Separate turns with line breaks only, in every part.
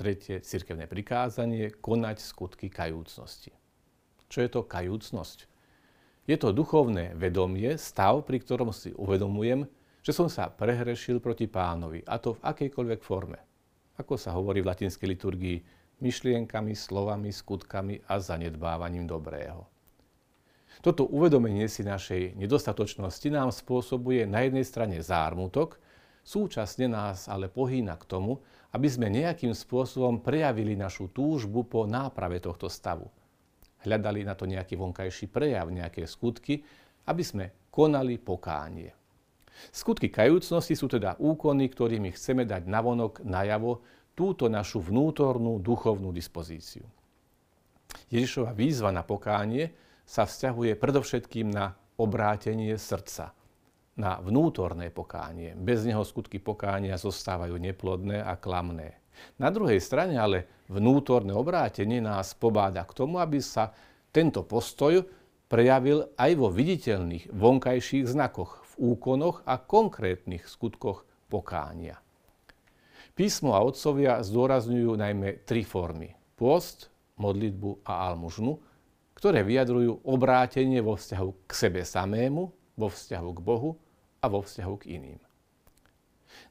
tretie cirkevné prikázanie konať skutky kajúcnosti. Čo je to kajúcnosť? Je to duchovné vedomie, stav, pri ktorom si uvedomujem, že som sa prehrešil proti pánovi, a to v akejkoľvek forme. Ako sa hovorí v latinskej liturgii, myšlienkami, slovami, skutkami a zanedbávaním dobrého. Toto uvedomenie si našej nedostatočnosti nám spôsobuje na jednej strane zármutok, súčasne nás ale pohýna k tomu, aby sme nejakým spôsobom prejavili našu túžbu po náprave tohto stavu. Hľadali na to nejaký vonkajší prejav, nejaké skutky, aby sme konali pokánie. Skutky kajúcnosti sú teda úkony, ktorými chceme dať navonok najavo túto našu vnútornú duchovnú dispozíciu. Ježišova výzva na pokánie sa vzťahuje predovšetkým na obrátenie srdca, na vnútorné pokánie. Bez neho skutky pokánia zostávajú neplodné a klamné. Na druhej strane ale vnútorné obrátenie nás pobáda k tomu, aby sa tento postoj prejavil aj vo viditeľných vonkajších znakoch, v úkonoch a konkrétnych skutkoch pokánia. Písmo a otcovia zdôrazňujú najmä tri formy. Pôst, modlitbu a almužnu, ktoré vyjadrujú obrátenie vo vzťahu k sebe samému, vo vzťahu k Bohu a vo vzťahu k iným.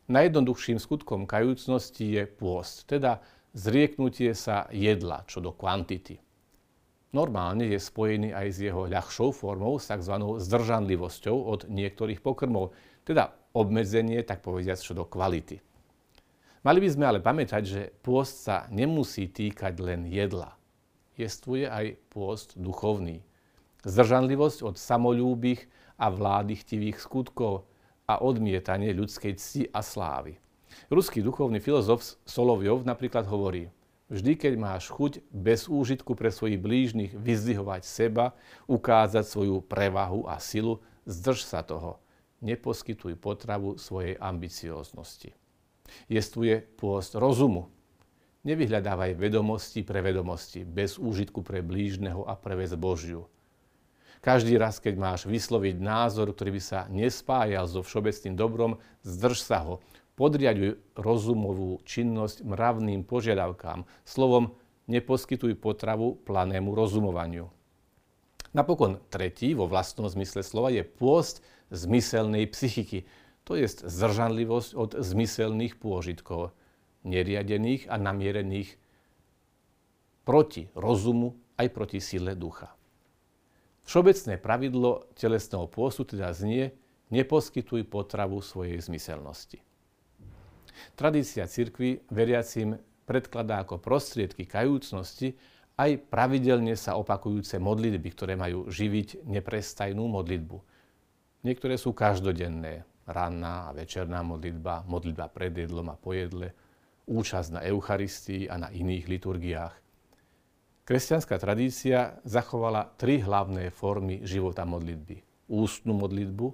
Najjednoduchším skutkom kajúcnosti je pôst, teda zrieknutie sa jedla čo do kvantity. Normálne je spojený aj s jeho ľahšou formou, s tzv. zdržanlivosťou od niektorých pokrmov, teda obmedzenie, tak povediať, čo do kvality. Mali by sme ale pamätať, že pôst sa nemusí týkať len jedla jestvuje aj pôst duchovný. Zdržanlivosť od samolúbých a vládychtivých skutkov a odmietanie ľudskej cti a slávy. Ruský duchovný filozof Solovjov napríklad hovorí, vždy keď máš chuť bez úžitku pre svojich blížnych vyzdvihovať seba, ukázať svoju prevahu a silu, zdrž sa toho. Neposkytuj potravu svojej ambicióznosti. Jestuje pôst rozumu, Nevyhľadávaj vedomosti pre vedomosti, bez úžitku pre blížneho a pre vec Božiu. Každý raz, keď máš vysloviť názor, ktorý by sa nespájal so všeobecným dobrom, zdrž sa ho. Podriaduj rozumovú činnosť mravným požiadavkám. Slovom, neposkytuj potravu planému rozumovaniu. Napokon tretí, vo vlastnom zmysle slova, je pôst zmyselnej psychiky, to je zdržanlivosť od zmyselných pôžitkov neriadených a namierených proti rozumu aj proti sile ducha. Všeobecné pravidlo telesného pôstu teda znie neposkytuj potravu svojej zmyselnosti. Tradícia cirkvy veriacim predkladá ako prostriedky kajúcnosti aj pravidelne sa opakujúce modlitby, ktoré majú živiť neprestajnú modlitbu. Niektoré sú každodenné, ranná a večerná modlitba, modlitba pred jedlom a po jedle, účasť na Eucharistii a na iných liturgiách. Kresťanská tradícia zachovala tri hlavné formy života modlitby. Ústnu modlitbu,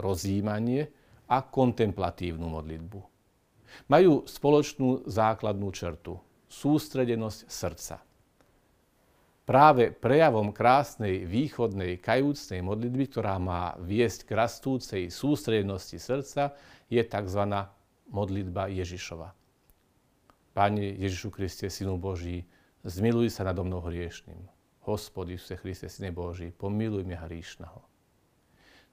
rozjímanie a kontemplatívnu modlitbu. Majú spoločnú základnú črtu sústredenosť srdca. Práve prejavom krásnej východnej kajúcnej modlitby, ktorá má viesť k rastúcej sústredenosti srdca, je tzv. modlitba Ježišova. Pane Ježišu Kriste, Synu Boží, zmiluj sa nado mnou hriešným. Hospod Ježiše Kriste, Syne Boží, pomiluj mňa hriešného.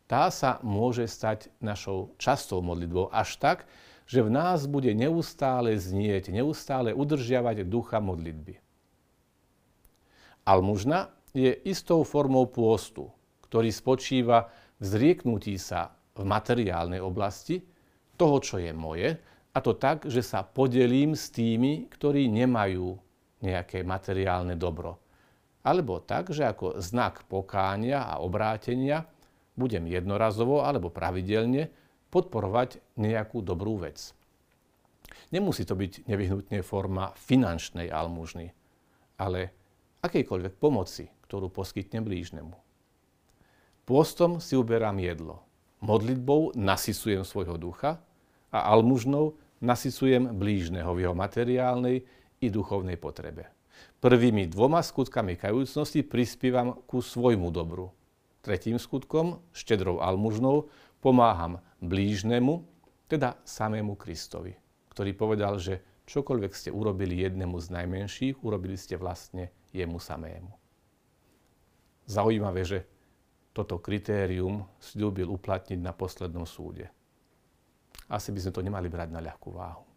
Tá sa môže stať našou častou modlitbou až tak, že v nás bude neustále znieť, neustále udržiavať ducha modlitby. Almužna je istou formou pôstu, ktorý spočíva v zrieknutí sa v materiálnej oblasti toho, čo je moje, a to tak, že sa podelím s tými, ktorí nemajú nejaké materiálne dobro. Alebo tak, že ako znak pokánia a obrátenia budem jednorazovo alebo pravidelne podporovať nejakú dobrú vec. Nemusí to byť nevyhnutne forma finančnej almužny, ale akejkoľvek pomoci, ktorú poskytnem blížnemu. Pôstom si uberám jedlo. Modlitbou nasysujem svojho ducha a almužnou nasycujem blížneho v jeho materiálnej i duchovnej potrebe. Prvými dvoma skutkami kajúcnosti prispievam ku svojmu dobru. Tretím skutkom, štedrou almužnou, pomáham blížnemu, teda samému Kristovi, ktorý povedal, že Čokoľvek ste urobili jednému z najmenších, urobili ste vlastne jemu samému. Zaujímavé, že toto kritérium slúbil uplatniť na poslednom súde. Asi by sme to nemali brať na ľahkú váhu.